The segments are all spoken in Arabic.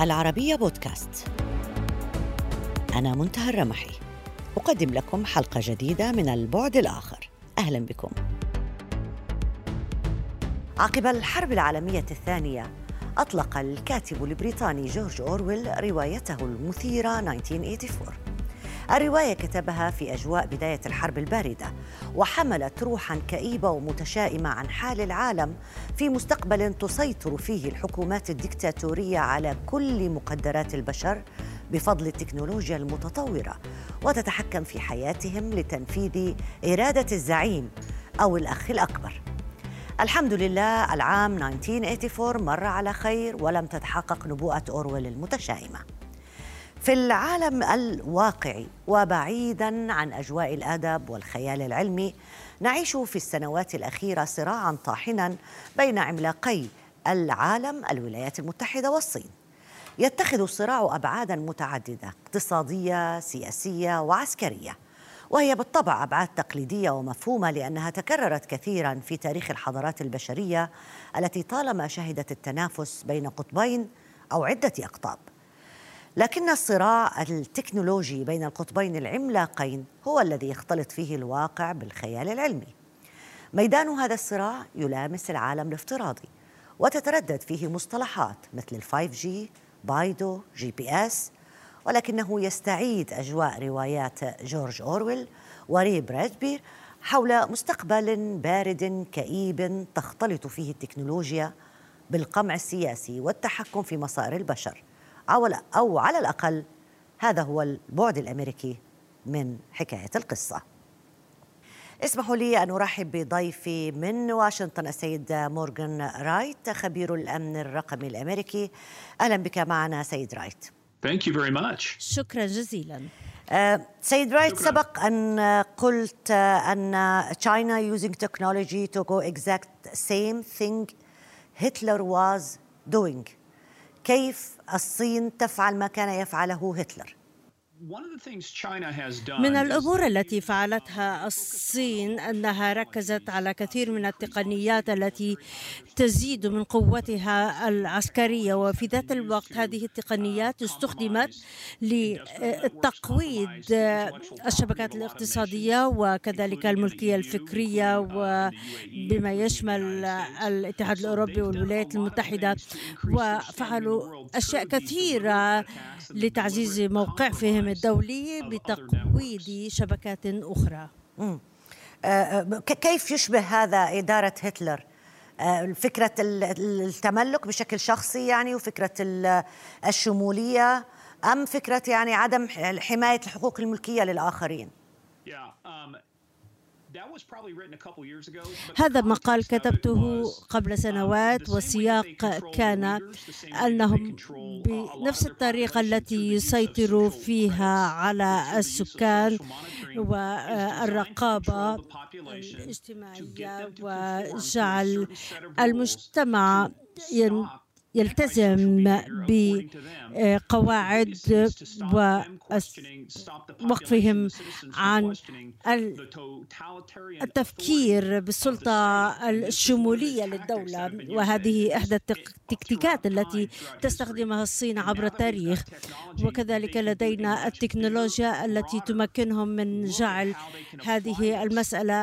العربية بودكاست. أنا منتهى الرمحي. أقدم لكم حلقة جديدة من البعد الآخر. أهلا بكم. عقب الحرب العالمية الثانية أطلق الكاتب البريطاني جورج أورويل روايته المثيرة 1984 الرواية كتبها في أجواء بداية الحرب الباردة وحملت روحا كئيبة ومتشائمة عن حال العالم في مستقبل تسيطر فيه الحكومات الدكتاتورية على كل مقدرات البشر بفضل التكنولوجيا المتطورة وتتحكم في حياتهم لتنفيذ إرادة الزعيم أو الأخ الأكبر. الحمد لله العام 1984 مر على خير ولم تتحقق نبوءة أورويل المتشائمة. في العالم الواقعي وبعيدا عن أجواء الادب والخيال العلمي نعيش في السنوات الأخيرة صراعا طاحنا بين عملاقي العالم الولايات المتحدة والصين. يتخذ الصراع ابعادا متعددة اقتصادية سياسية وعسكرية. وهي بالطبع أبعاد تقليدية ومفهومة لأنها تكررت كثيرا في تاريخ الحضارات البشرية التي طالما شهدت التنافس بين قطبين أو عدة أقطاب. لكن الصراع التكنولوجي بين القطبين العملاقين هو الذي يختلط فيه الواقع بالخيال العلمي. ميدان هذا الصراع يلامس العالم الافتراضي وتتردد فيه مصطلحات مثل ال 5G بايدو GPS ولكنه يستعيد أجواء روايات جورج أورويل وراي برادبيري حول مستقبل بارد كئيب تختلط فيه التكنولوجيا بالقمع السياسي والتحكم في مصائر البشر. أو على الأقل هذا هو البعد الأمريكي من حكاية القصة. اسمحوا لي أن أرحب بضيفي من واشنطن السيد مورغان رايت خبير الأمن الرقمي الأمريكي. أهلا بك معنا سيد رايت. Thank you very much. شكرا جزيلا. uh, سيد رايت شكرا. سبق أن قلت أن China using technology to go exact same thing Hitler was doing. كيف الصين تفعل ما كان يفعله هتلر؟ من الأمور التي فعلتها الصين أنها ركزت على كثير من التقنيات التي تزيد من قوتها العسكرية وفي ذات الوقت هذه التقنيات استخدمت لتقويض الشبكات الاقتصادية وكذلك الملكية الفكرية وبما يشمل الاتحاد الأوروبي والولايات المتحدة وفعلوا أشياء كثيرة لتعزيز موقعهم الدولي بتقويض شبكات أخرى كيف يشبه هذا إدارة هتلر؟ فكرة التملك بشكل شخصي يعني وفكرة الشمولية أم فكرة يعني عدم حماية الحقوق الملكية للآخرين؟ هذا مقال كتبته قبل سنوات والسياق كان أنهم بنفس الطريقة التي يسيطروا فيها على السكان والرقابة الاجتماعية وجعل المجتمع يلتزم بقواعد ووقفهم عن التفكير بالسلطة الشمولية للدولة. وهذه إحدى التكتيكات التي تستخدمها الصين عبر التاريخ. وكذلك لدينا التكنولوجيا التي تمكنهم من جعل هذه المسألة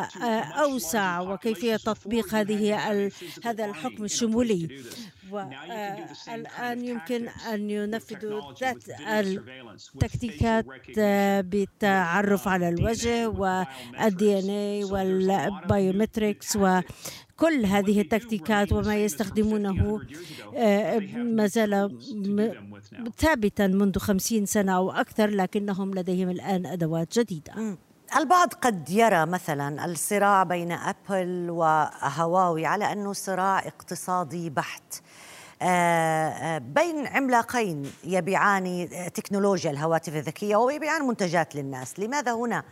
أوسع وكيفية تطبيق هذه هذا الحكم الشمولي. والآن يمكن أن ينفذوا ذات التكتيكات بالتعرف على الوجه والدي ان اي والبايومتريكس وكل هذه التكتيكات وما يستخدمونه ما زال ثابتا منذ خمسين سنة أو أكثر لكنهم لديهم الآن أدوات جديدة. البعض قد يرى مثلا الصراع بين أبل وهواوي على أنه صراع اقتصادي بحت. بين عملاقين يبيعان تكنولوجيا الهواتف الذكية ويبيعان منتجات للناس، لماذا هنا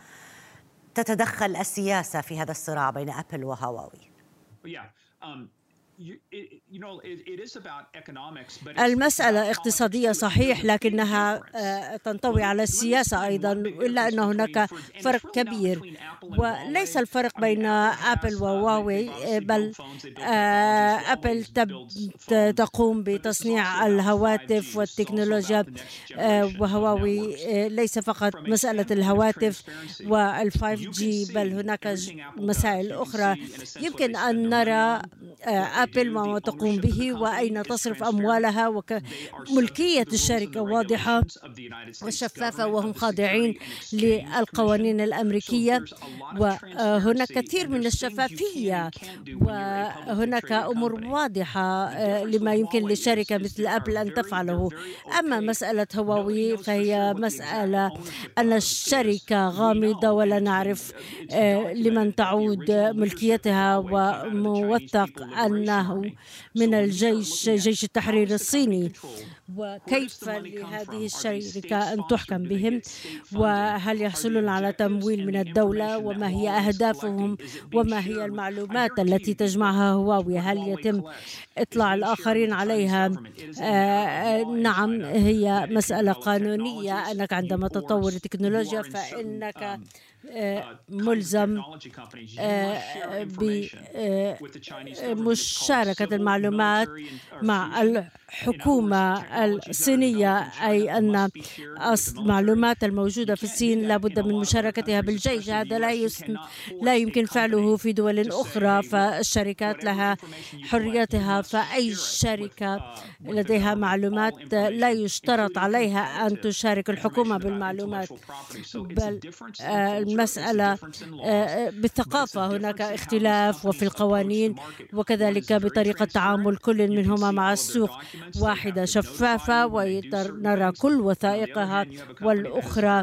تتدخل السياسة في هذا الصراع بين أبل وهواوي؟ المسألة اقتصادية صحيح لكنها آه، تنطوي على السياسة أيضا إلا أن هناك فرق كبير وليس الفرق بين أبل وهواوي بل آه، أبل تقوم بتصنيع الهواتف والتكنولوجيا آه، وهواوي ليس فقط مسألة الهواتف وال 5G بل هناك مسائل أخرى. يمكن أن نرى أبل وما تقوم به وأين تصرف أموالها وملكية الشركة واضحة. وشفافة وهم خاضعين للقوانين الأمريكية. وهناك كثير من الشفافية. وهناك أمور واضحة آه، لما يمكن لشركة مثل أبل أن تفعله. أما مسألة هواوي فهي مسألة أن الشركة غامضة ولا نعرف آه، لمن تعود ملكيتها وموثق أنه من الجيش جيش التحرير الصيني. وكيف لهذه الشركة أن تحكم بهم؟ وهل يحصلون على تمويل من الدولة؟ وما هي أهدافهم؟ وما هي المعلومات التي تجمعها هواوي؟ هل يتم إطلاع الآخرين عليها؟ آه نعم هي مسألة قانونية. أنك عندما تطور التكنولوجيا فإنك ملزم بمشاركة المعلومات مع الحكومة الصينية أي أن المعلومات الموجودة في الصين لابد من مشاركتها بالجيش. هذا لا لا يمكن فعله في دول أخرى فالشركات لها حريتها فأي شركة لديها معلومات لا يشترط عليها أن تشارك الحكومة بالمعلومات. بل المسألة بالثقافة هناك اختلاف وفي القوانين وكذلك بطريقة تعامل كل منهما مع السوق. واحدة شفافة ونرى كل وثائقها والأخرى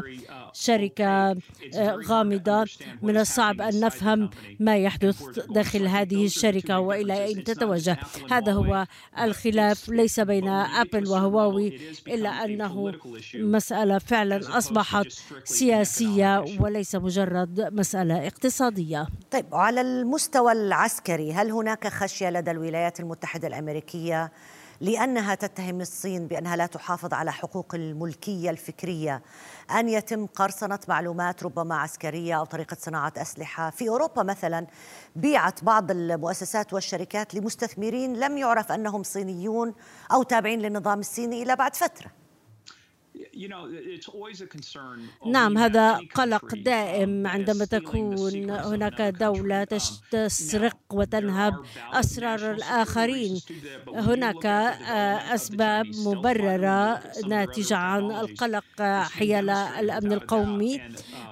شركة آه، غامضة. من الصعب أن نفهم ما يحدث داخل هذه الشركة وإلى أين تتوجه. هذا هو الخلاف ليس بين أبل وهواوي إلا أنه مسألة فعلا أصبحت سياسية وليس مجرد مسألة اقتصادية. طيب وعلى المستوى العسكري هل هناك خشية لدى الولايات المتحدة الأمريكية لأنها تتهم الصين بأنها لا تحافظ على حقوق الملكية الفكرية أن يتم قرصنة معلومات ربما عسكرية أو طريقة صناعة أسلحة؟ في أوروبا مثلا بيعت بعض المؤسسات والشركات لمستثمرين لم يعرف أنهم صينيون أو تابعين للنظام الصيني إلى بعد فترة. نعم هذا قلق دائم عندما تكون هناك دولة تسرق وتنهب أسرار الآخرين. هناك آه، أسباب مبررة ناتجة عن القلق حيال الأمن القومي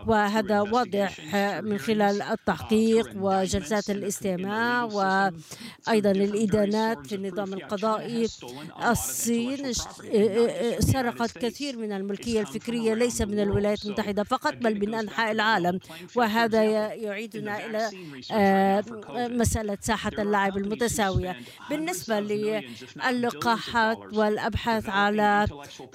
وهذا واضح من خلال التحقيق وجلسات الاستماع وأيضا الإدانات في النظام القضائي. الصين سرقت كثير من الملكية الفكرية ليس من الولايات المتحدة فقط بل من أنحاء العالم. وهذا يعيدنا إلى آه، مسألة ساحة اللعب المتساوية. بالنسبة للقاحات والأبحاث على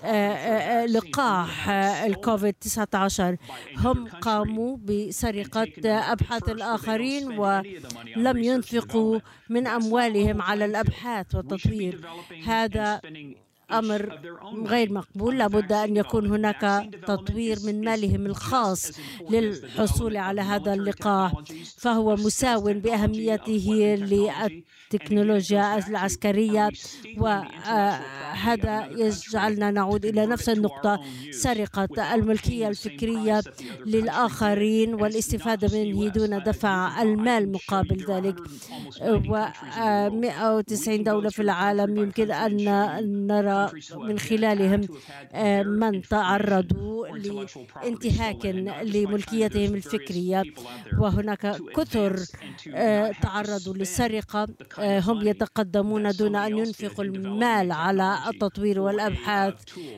آه، آه، لقاح الكوفيد 19 هم قاموا بسرقة أبحاث الآخرين ولم ينفقوا من أموالهم على الأبحاث والتطوير. هذا أمر غير مقبول. لابد أن يكون هناك تطوير من مالهم الخاص للحصول على هذا اللقاح فهو مساو بأهميته التكنولوجيا العسكرية. وهذا يجعلنا نعود إلى نفس النقطة سرقة الملكية الفكرية للآخرين والاستفادة منه دون دفع المال مقابل ذلك. و 190 دولة في العالم يمكن أن نرى من خلالهم من تعرضوا لانتهاك لملكيتهم الفكرية. وهناك كثر تعرضوا للسرقة آه، هم يتقدمون دون أن ينفقوا المال على التطوير والأبحاث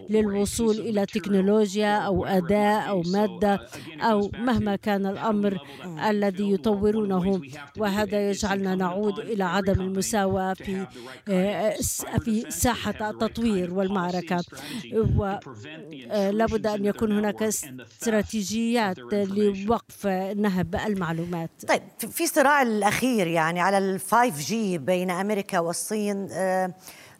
للوصول إلى تكنولوجيا أو أداة أو مادة أو مهما كان الأمر الذي يطورونه. وهذا يجعلنا نعود إلى عدم المساواة في آه، في ساحة التطوير. التطوير والمعركة. ولابد أن يكون هناك استراتيجيات لوقف نهب المعلومات. طيب في الصراع الأخير يعني على ال 5G بين أمريكا والصين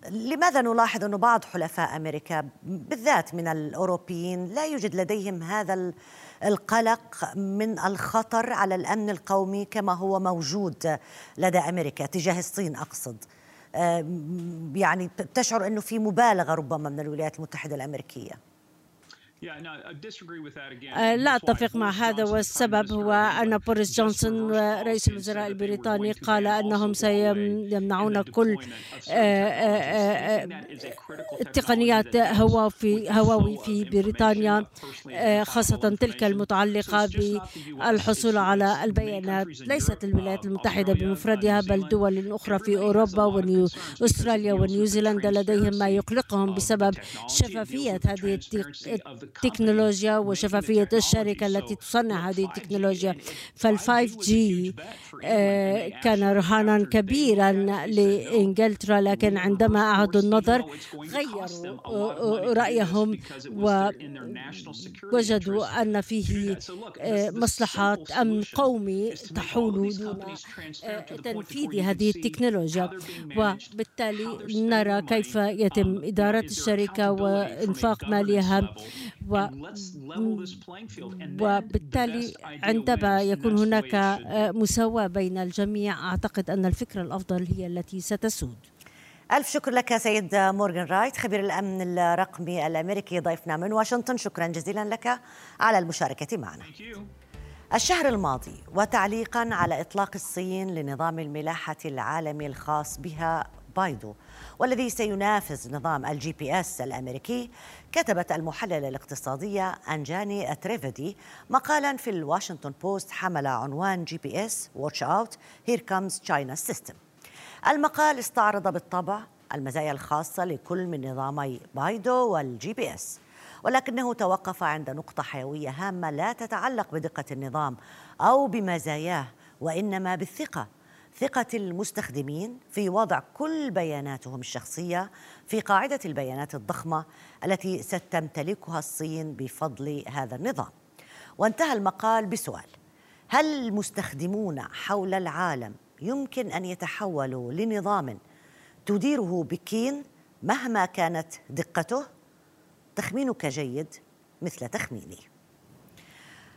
لماذا نلاحظ أن بعض حلفاء أمريكا بالذات من الأوروبيين لا يوجد لديهم هذا القلق من الخطر على الأمن القومي كما هو موجود لدى أمريكا تجاه الصين أقصد؟ يعني تشعر أنه في مبالغة ربما من الولايات المتحدة الأمريكية. آه، لا أتفق مع هذا والسبب هو أن بوريس جونسون رئيس الوزراء البريطاني قال أنهم سيمنعون كل آه، آه، تقنيات هواوي هواوي في بريطانيا خاصة تلك المتعلقة بالحصول على البيانات. ليست الولايات المتحدة بمفردها بل دول أخرى في أوروبا وأستراليا ونيوزيلندا لديهم ما يقلقهم بسبب شفافية هذه التكنولوجيا وشفافية الشركة التي تصنع هذه التكنولوجيا. فال5 جي آه، كان رهانا كبيرا لإنجلترا لكن عندما أعادوا النظر غيروا آه، رأيهم ووجدوا أن فيه آه، مصلحات أمن قومي تحول دون تنفيذ هذه التكنولوجيا. وبالتالي نرى كيف يتم إدارة الشركة وإنفاق مالها. وبالتالي عندما يكون هناك آه، مساواة بين الجميع أعتقد أن الفكرة الأفضل هي التي ستسود. ألف شكر لك سيد مورغان رايت خبير الأمن الرقمي الأمريكي ضيفنا من واشنطن. شكرا جزيلا لك على المشاركة معنا. الشهر الماضي وتعليقا على إطلاق الصين لنظام الملاحة العالمي الخاص بها بايدو والذي سينافس نظام ال GPS الأمريكي كتبت المحلله الاقتصاديه أنجاني أتريفيدي مقالا في الواشنطن بوست حمل عنوان GPS watch out Here comes China's system المقال استعرض بالطبع المزايا الخاصة لكل من نظامي بايدو وال GPS ولكنه توقف عند نقطة حيوية هامة لا تتعلق بدقة النظام أو بمزاياه وإنما بالثقة ثقة المستخدمين في وضع كل بياناتهم الشخصية في قاعدة البيانات الضخمة التي ستمتلكها الصين بفضل هذا النظام. وانتهى المقال بسؤال: هل المستخدمون حول العالم يمكن أن يتحولوا لنظام تديره بكين مهما كانت دقته؟ تخمينك جيد مثل تخميني.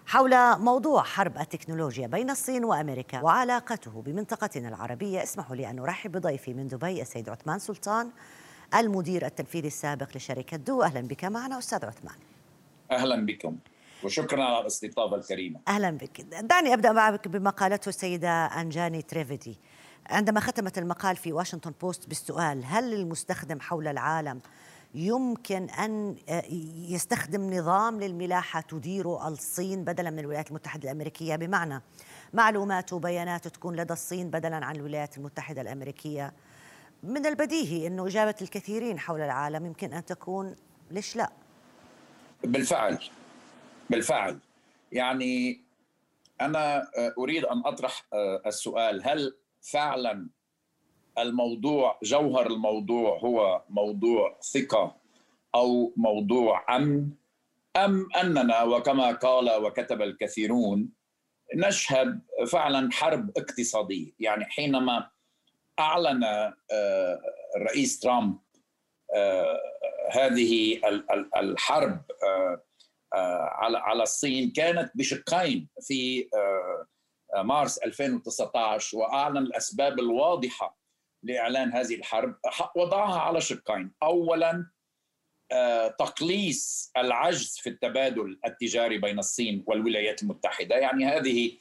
حول موضوع حرب التكنولوجيا بين الصين وأمريكا وعلاقته بمنطقتنا العربية. اسمحوا لي أن أرحب بضيفي من دبي السيد عثمان سلطان المدير التنفيذي السابق لشركة دو. أهلا بك معنا أستاذ عثمان. أهلا بكم وشكرا على الاستضافة الكريمة. أهلا بك. دعني أبدأ معك بمقالته السيدة أنجاني تريفيدي. عندما ختمت المقال في واشنطن بوست بالسؤال هل المستخدم حول العالم يمكن أن آه، يستخدم نظام للملاحة تديره الصين بدلا من الولايات المتحدة الأمريكية. بمعنى معلومات وبيانات تكون لدى الصين بدلا عن الولايات المتحدة الأمريكية. من البديهي أنه إجابة الكثيرين حول العالم يمكن أن تكون ليش لا؟ بالفعل بالفعل. يعني أنا آه، أريد أن أطرح آه، السؤال. هل فعلا الموضوع جوهر الموضوع هو موضوع ثقة أو موضوع أمن. أم أننا وكما قال وكتب الكثيرون نشهد فعلا حرب اقتصادية. يعني حينما أعلن آه، الرئيس ترامب آه، هذه الحرب آه، على على الصين كانت بشقين في مارس 2019 وأعلن الأسباب الواضحة لإعلان هذه الحرب وضعها على شقين. اولا آه، تقليص العجز في التبادل التجاري بين الصين والولايات المتحدة. يعني هذه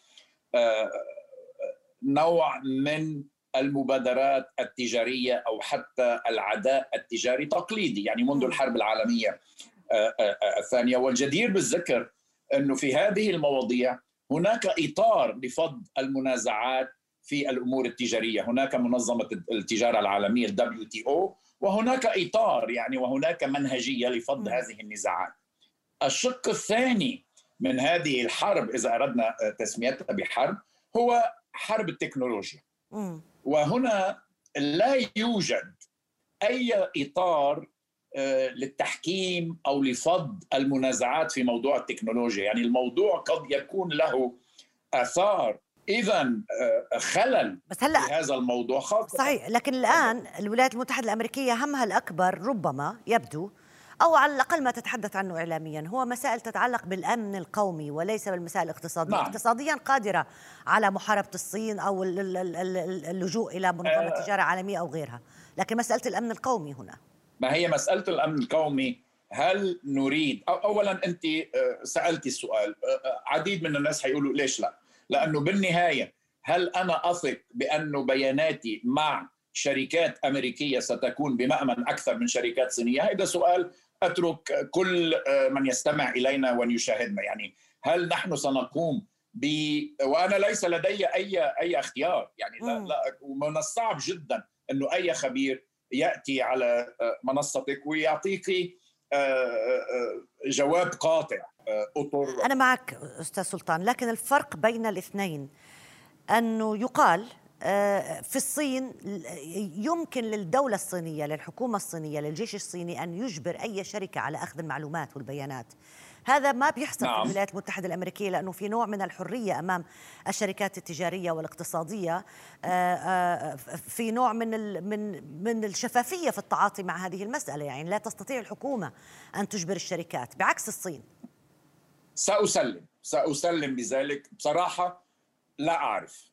آه، نوع من المبادرات التجارية أو حتى العداء التجاري تقليدي. يعني منذ الحرب العالمية آه، الثانية. والجدير بالذكر أنه في هذه المواضيع هناك إطار لفض المنازعات في الأمور التجارية، هناك منظمة التجارة العالمية ال WTO وهناك إطار يعني وهناك منهجية لفض هذه النزاعات. الشق الثاني من هذه الحرب إذا أردنا تسميتها بحرب هو حرب التكنولوجيا. وهنا لا يوجد أي إطار للتحكيم أو لفض المنازعات في موضوع التكنولوجيا، يعني الموضوع قد يكون له آثار اذا آه، خلل بس هلأ في هذا الموضوع خاصة. صحيح لكن الآن الولايات المتحدة الأمريكية همها الأكبر ربما يبدو أو على الأقل ما تتحدث عنه اعلاميا هو مسائل تتعلق بالأمن القومي وليس بالمسائل الاقتصادية. نعم. اقتصاديا قادرة على محاربة الصين أو اللجوء إلى منظمة أه. تجارة عالمية أو غيرها لكن مسألة الأمن القومي هنا. ما هي مسألة الأمن القومي؟ هل نريد اولا أنت آه، سألتي السؤال آه، عديد من الناس حيقولوا ليش لا؟ لأنه بالنهاية هل أنا أثق بانه بياناتي مع شركات أمريكية ستكون بمأمن أكثر من شركات صينية؟ هذا سؤال أترك كل من يستمع إلينا ويشاهدنا يعني هل نحن سنقوم ب وأنا ليس لدي أي أي اختيار. يعني لا, لا ومن الصعب جدا أنه أي خبير يأتي على منصتك ويعطيك آه، آه، جواب قاطع. آه، أطر. أنا معك أستاذ سلطان لكن الفرق بين الاثنين أنه يقال في الصين يمكن للدولة الصينية للحكومة الصينية للجيش الصيني أن يجبر أي شركة على أخذ المعلومات والبيانات. هذا ما بيحصل نعم. في الولايات المتحدة الأمريكية لأنه في نوع من الحرية أمام الشركات التجارية والاقتصادية آه، آه، في نوع من من من الشفافية في التعاطي مع هذه المسألة. يعني لا تستطيع الحكومة أن تجبر الشركات بعكس الصين. سأسلم سأسلم بذلك. بصراحة لا أعرف.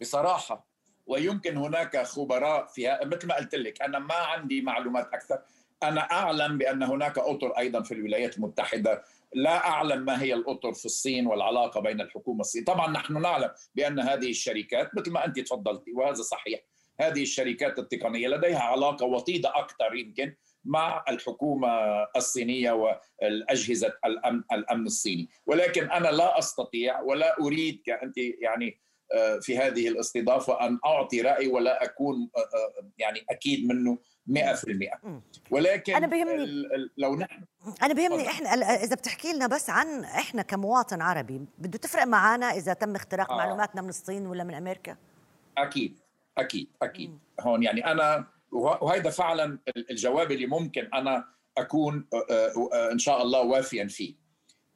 بصراحة. ويمكن هناك خبراء فيها مثل ما قلت لك أنا ما عندي معلومات أكثر. أنا أعلم بأن هناك أطر أيضا في الولايات المتحدة. لا أعلم ما هي الأطر في الصين والعلاقة بين الحكومة الصينية. طبعا نحن نعلم بأن هذه الشركات مثل ما أنت تفضلتي وهذا صحيح. هذه الشركات التقنية لديها علاقة وطيدة أكثر يمكن. مع الحكومة الصينية والأجهزة الأمن, الأمن الصيني. ولكن أنا لا أستطيع ولا أريد كأنت يعني آه، في هذه الاستضافة أن أعطي رأي ولا أكون آه، آه، يعني أكيد منه 100% ولكن أنا بيهمني لو نحن أنا بيهمني إحنا إذا بتحكي لنا بس عن إحنا كمواطن عربي بده تفرق معنا إذا تم اختراق آه. معلوماتنا من الصين ولا من أمريكا؟ أكيد أكيد أكيد. م. هون يعني أنا وهذا فعلا الجواب اللي ممكن أنا أكون إن شاء الله وافيا فيه.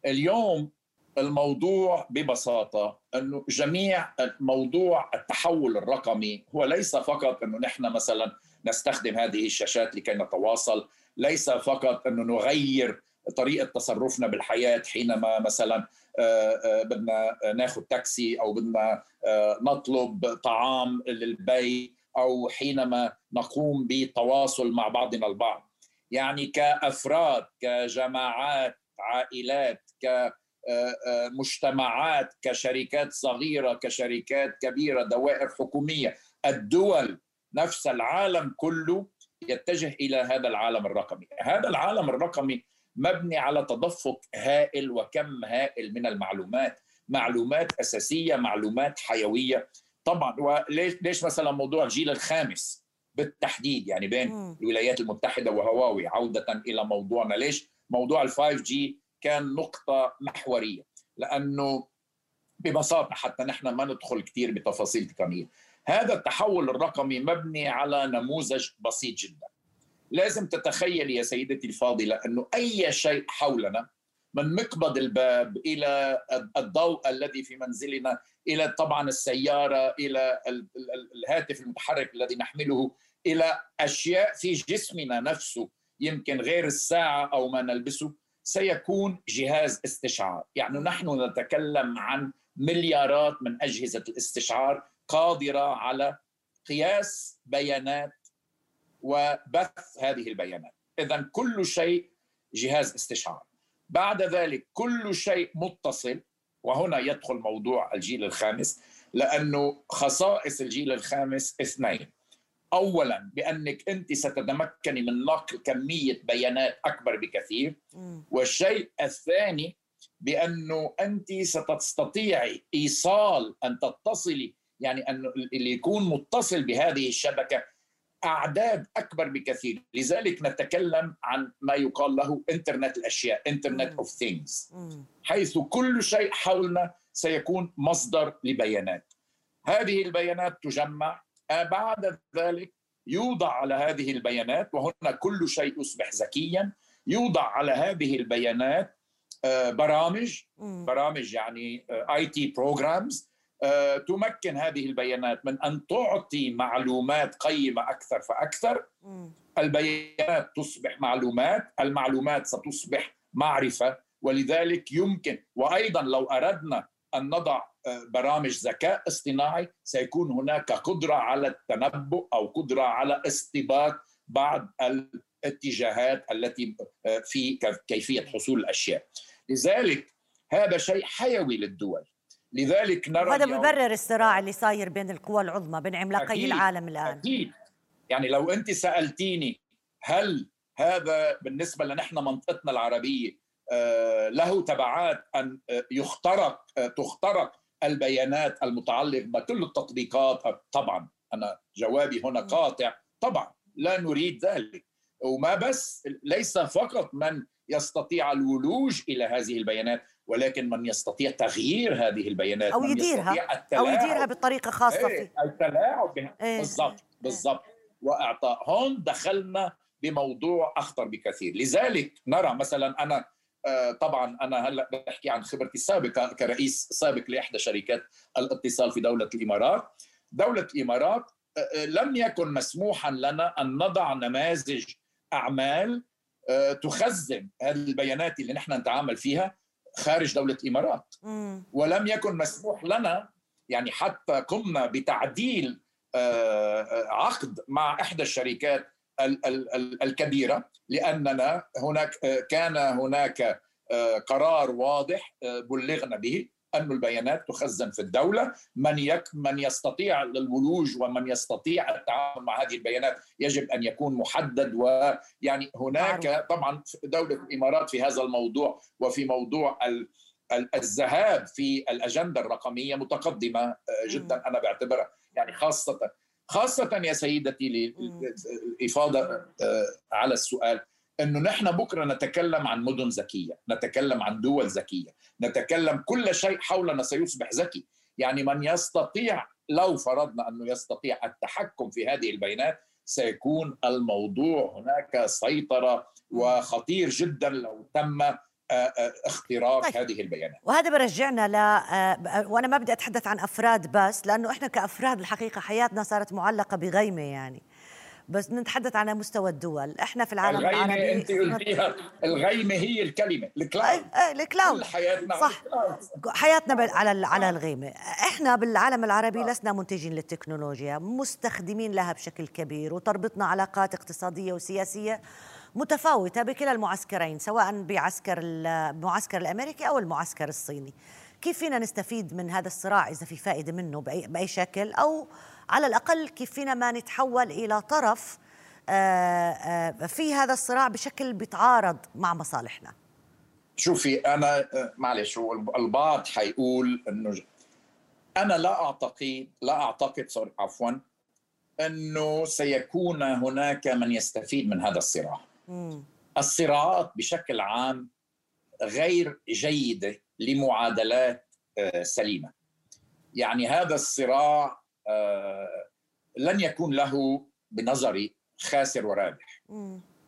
اليوم الموضوع ببساطة أنه جميع موضوع التحول الرقمي هو ليس فقط أنه نحن مثلا نستخدم هذه الشاشات لكي نتواصل ليس فقط أنه نغير طريقة تصرفنا بالحياة حينما مثلا آه، آه، بدنا ناخذ تاكسي أو بدنا آه، نطلب طعام للبيت. أو حينما نقوم بتواصل مع بعضنا البعض. يعني كأفراد كجماعات عائلات كمجتمعات كشركات صغيرة كشركات كبيرة دوائر حكومية. الدول نفس العالم كله يتجه إلى هذا العالم الرقمي. هذا العالم الرقمي مبني على تدفق هائل وكم هائل من المعلومات. معلومات أساسية معلومات حيوية. طبعا وليش ليش مثلا موضوع الجيل الخامس بالتحديد؟ يعني بين م. الولايات المتحدة وهواوي عودة إلى موضوعنا. ليش؟ موضوع ال5 جي كان نقطة محورية لأنه ببساطة حتى نحن ما ندخل كثير بتفاصيل تقنيه هذا التحول الرقمي مبني على نموذج بسيط جدا. لازم تتخيل يا سيدتي الفاضلة أنه أي شيء حولنا من مقبض الباب إلى الضوء الذي في منزلنا إلى طبعا السيارة إلى الهاتف المتحرك الذي نحمله إلى أشياء في جسمنا نفسه يمكن غير الساعة أو ما نلبسه سيكون جهاز استشعار. يعني نحن نتكلم عن مليارات من أجهزة الاستشعار قادرة على قياس بيانات وبث هذه البيانات. اذا كل شيء جهاز استشعار. بعد ذلك كل شيء متصل وهنا يدخل موضوع الجيل الخامس لأنه خصائص الجيل الخامس اثنين. اولا بأنك أنت ستتمكني من نقل كمية بيانات أكبر بكثير. والشيء الثاني بأنه أنت ستستطيعي إيصال أن تتصلي يعني أن اللي يكون متصل بهذه الشبكة أعداد أكبر بكثير. لذلك نتكلم عن ما يقال له إنترنت الأشياء إنترنت أوف ثينجز حيث كل شيء حولنا سيكون مصدر لبيانات. هذه البيانات تجمع بعد ذلك يوضع على هذه البيانات وهنا كل شيء يصبح ذكيا يوضع على هذه البيانات آه، برامج. برامج يعني IT programs تمكن هذه البيانات من أن تعطي معلومات قيمة أكثر فأكثر. البيانات تصبح معلومات المعلومات ستصبح معرفة ولذلك يمكن وأيضا لو أردنا أن نضع آه، برامج ذكاء اصطناعي سيكون هناك قدرة على التنبؤ أو قدرة على استباق بعض الاتجاهات التي آه، في كيفية حصول الأشياء. لذلك هذا شيء حيوي للدول. لذلك نرى هذا ببرر الصراع اللي صاير بين القوى العظمى بين عملاقي العالم الآن. أكيد. يعني لو أنت سألتيني هل هذا بالنسبة لنحن منطقتنا العربية آه، له تبعات أن آه، يخترق آه، تخترق البيانات المتعلقة بكل التطبيقات؟ طبعا أنا جوابي هنا قاطع. طبعا لا نريد ذلك. وما بس ليس فقط من يستطيع الولوج إلى هذه البيانات ولكن من يستطيع تغيير هذه البيانات أو يديرها أو يديرها بطريقة خاصة إيه فيه. التلاعب بها. إيه. بالضبط بالضبط. واعطاء هون دخلنا بموضوع أخطر بكثير. لذلك نرى مثلا أنا آه، طبعا أنا هلأ بحكي عن خبرتي السابقة كرئيس سابق لإحدى شركات الاتصال في دولة الإمارات. دولة الإمارات آه، آه، لم يكن مسموحا لنا أن نضع نماذج أعمال تخزن هذه البيانات اللي نحن نتعامل فيها خارج دولة الإمارات. ولم يكن مسموح لنا يعني حتى قمنا بتعديل عقد مع إحدى الشركات الكبيرة لأننا هناك كان هناك آه، قرار واضح آه، بلغنا به. أن البيانات تخزن في الدولة. من يك من يستطيع الولوج ومن يستطيع التعامل مع هذه البيانات يجب أن يكون محدد. ويعني هناك طبعا دولة الإمارات في هذا الموضوع وفي موضوع الذهاب في الأجندة الرقمية متقدمة آه، جدا أنا بعتبرها. يعني خاصة خاصة يا سيدتي للإفاضة آه، على السؤال. إنه نحن بكرة نتكلم عن مدن ذكية، نتكلم عن دول ذكية، نتكلم كل شيء حولنا سيصبح ذكي، يعني من يستطيع لو فرضنا أنه يستطيع التحكم في هذه البيانات سيكون الموضوع هناك سيطرة وخطير جدا لو تم اختراق طيب. هذه البيانات. وهذا برجعنا ل آه، وأنا ما بدي أتحدث عن أفراد بس لأنه إحنا كأفراد الحقيقة حياتنا صارت معلقة بغيمة يعني. بس نتحدث على مستوى الدول. إحنا في العالم الغيمة العربي أنت قلتيها الغيمة هي الكلمة الكلاود الكلاود حياتنا صح. حياتنا على على الغيمة. إحنا بالعالم العربي لسنا منتجين للتكنولوجيا مستخدمين لها بشكل كبير وتربطنا علاقات اقتصادية وسياسية متفاوتة بكلا المعسكرين سواء بعسكر المعسكر الأمريكي أو المعسكر الصيني. كيف فينا نستفيد من هذا الصراع إذا في فائدة منه بأي, بأي شكل؟ أو على الأقل كيف فينا ما نتحول إلى طرف آه، آه، في هذا الصراع بشكل بيتعارض مع مصالحنا. شوفي أنا آه، معلش البعض حيقول أنه أنا لا أعتقد لا أعتقد عفوا أنه سيكون هناك من يستفيد من هذا الصراع. الصراعات بشكل عام غير جيدة لمعادلات سليمة. يعني هذا الصراع لن يكون له بنظري خاسر ورابح.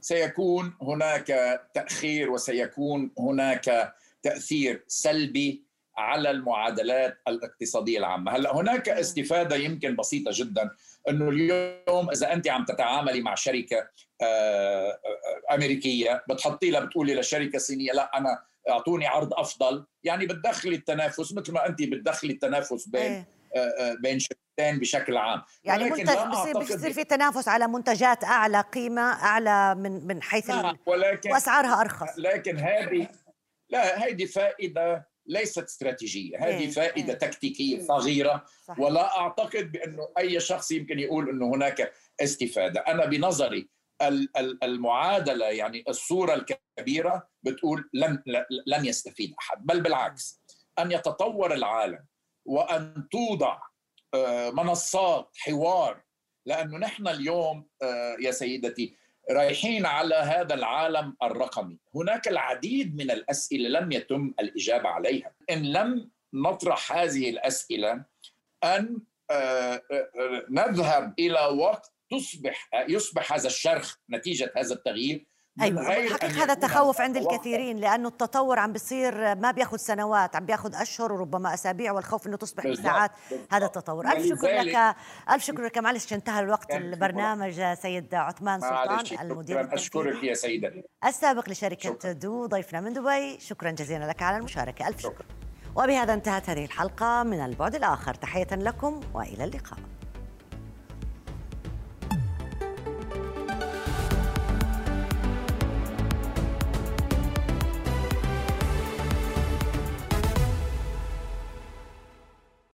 سيكون هناك تأخير وسيكون هناك تأثير سلبي على المعادلات الاقتصادية العامة. هلأ هناك استفادة يمكن بسيطة جدا أنه اليوم إذا أنت عم تتعاملي مع شركة آه، آه، أمريكية بتحطي لها بتقولي للشركه الصينيه لأ أنا أعطوني عرض أفضل. يعني بتدخلي التنافس مثل ما أنت بتدخلي التنافس بين إيه. آه، بين شركتين بشكل عام. يعني منتج بصير في تنافس على منتجات أعلى قيمة أعلى من من حيث نعم ولكن وأسعارها أرخص. لكن هذه لا هذه فائدة ليست استراتيجية. هذه إيه، فائدة إيه. تكتيكية صغيرة. ولا أعتقد بأنه أي شخص يمكن يقول إنه هناك استفادة. أنا بنظري المعادلة يعني الصورة الكبيرة بتقول لن لن يستفيد أحد. بل بالعكس. أن يتطور العالم وأن توضع منصات حوار. لأنه نحن اليوم آه، يا سيدتي رايحين على هذا العالم الرقمي. هناك العديد من الأسئلة لم يتم الإجابة عليها. إن لم نطرح هذه الأسئلة أن آه، آه، نذهب إلى وقت تصبح يصبح هذا الشرخ نتيجة هذا التغيير. أيوه حقيقة هذا تخوف عند الكثيرين لأنه التطور عم بيصير ما بياخذ سنوات عم بياخذ أشهر وربما أسابيع والخوف إنه تصبح بساعات هذا التطور. ألف شكر لك ألف شكر لك. معلش انتهى الوقت البرنامج سيد عثمان سلطان المدير أشكرك يا سيدتي السابق لشركة شكرا. دو ضيفنا من دبي. شكرا جزيلا لك على المشاركة. ألف شكر. وبهذا انتهت هذه الحلقة من البعد الآخر. تحية لكم وإلى اللقاء.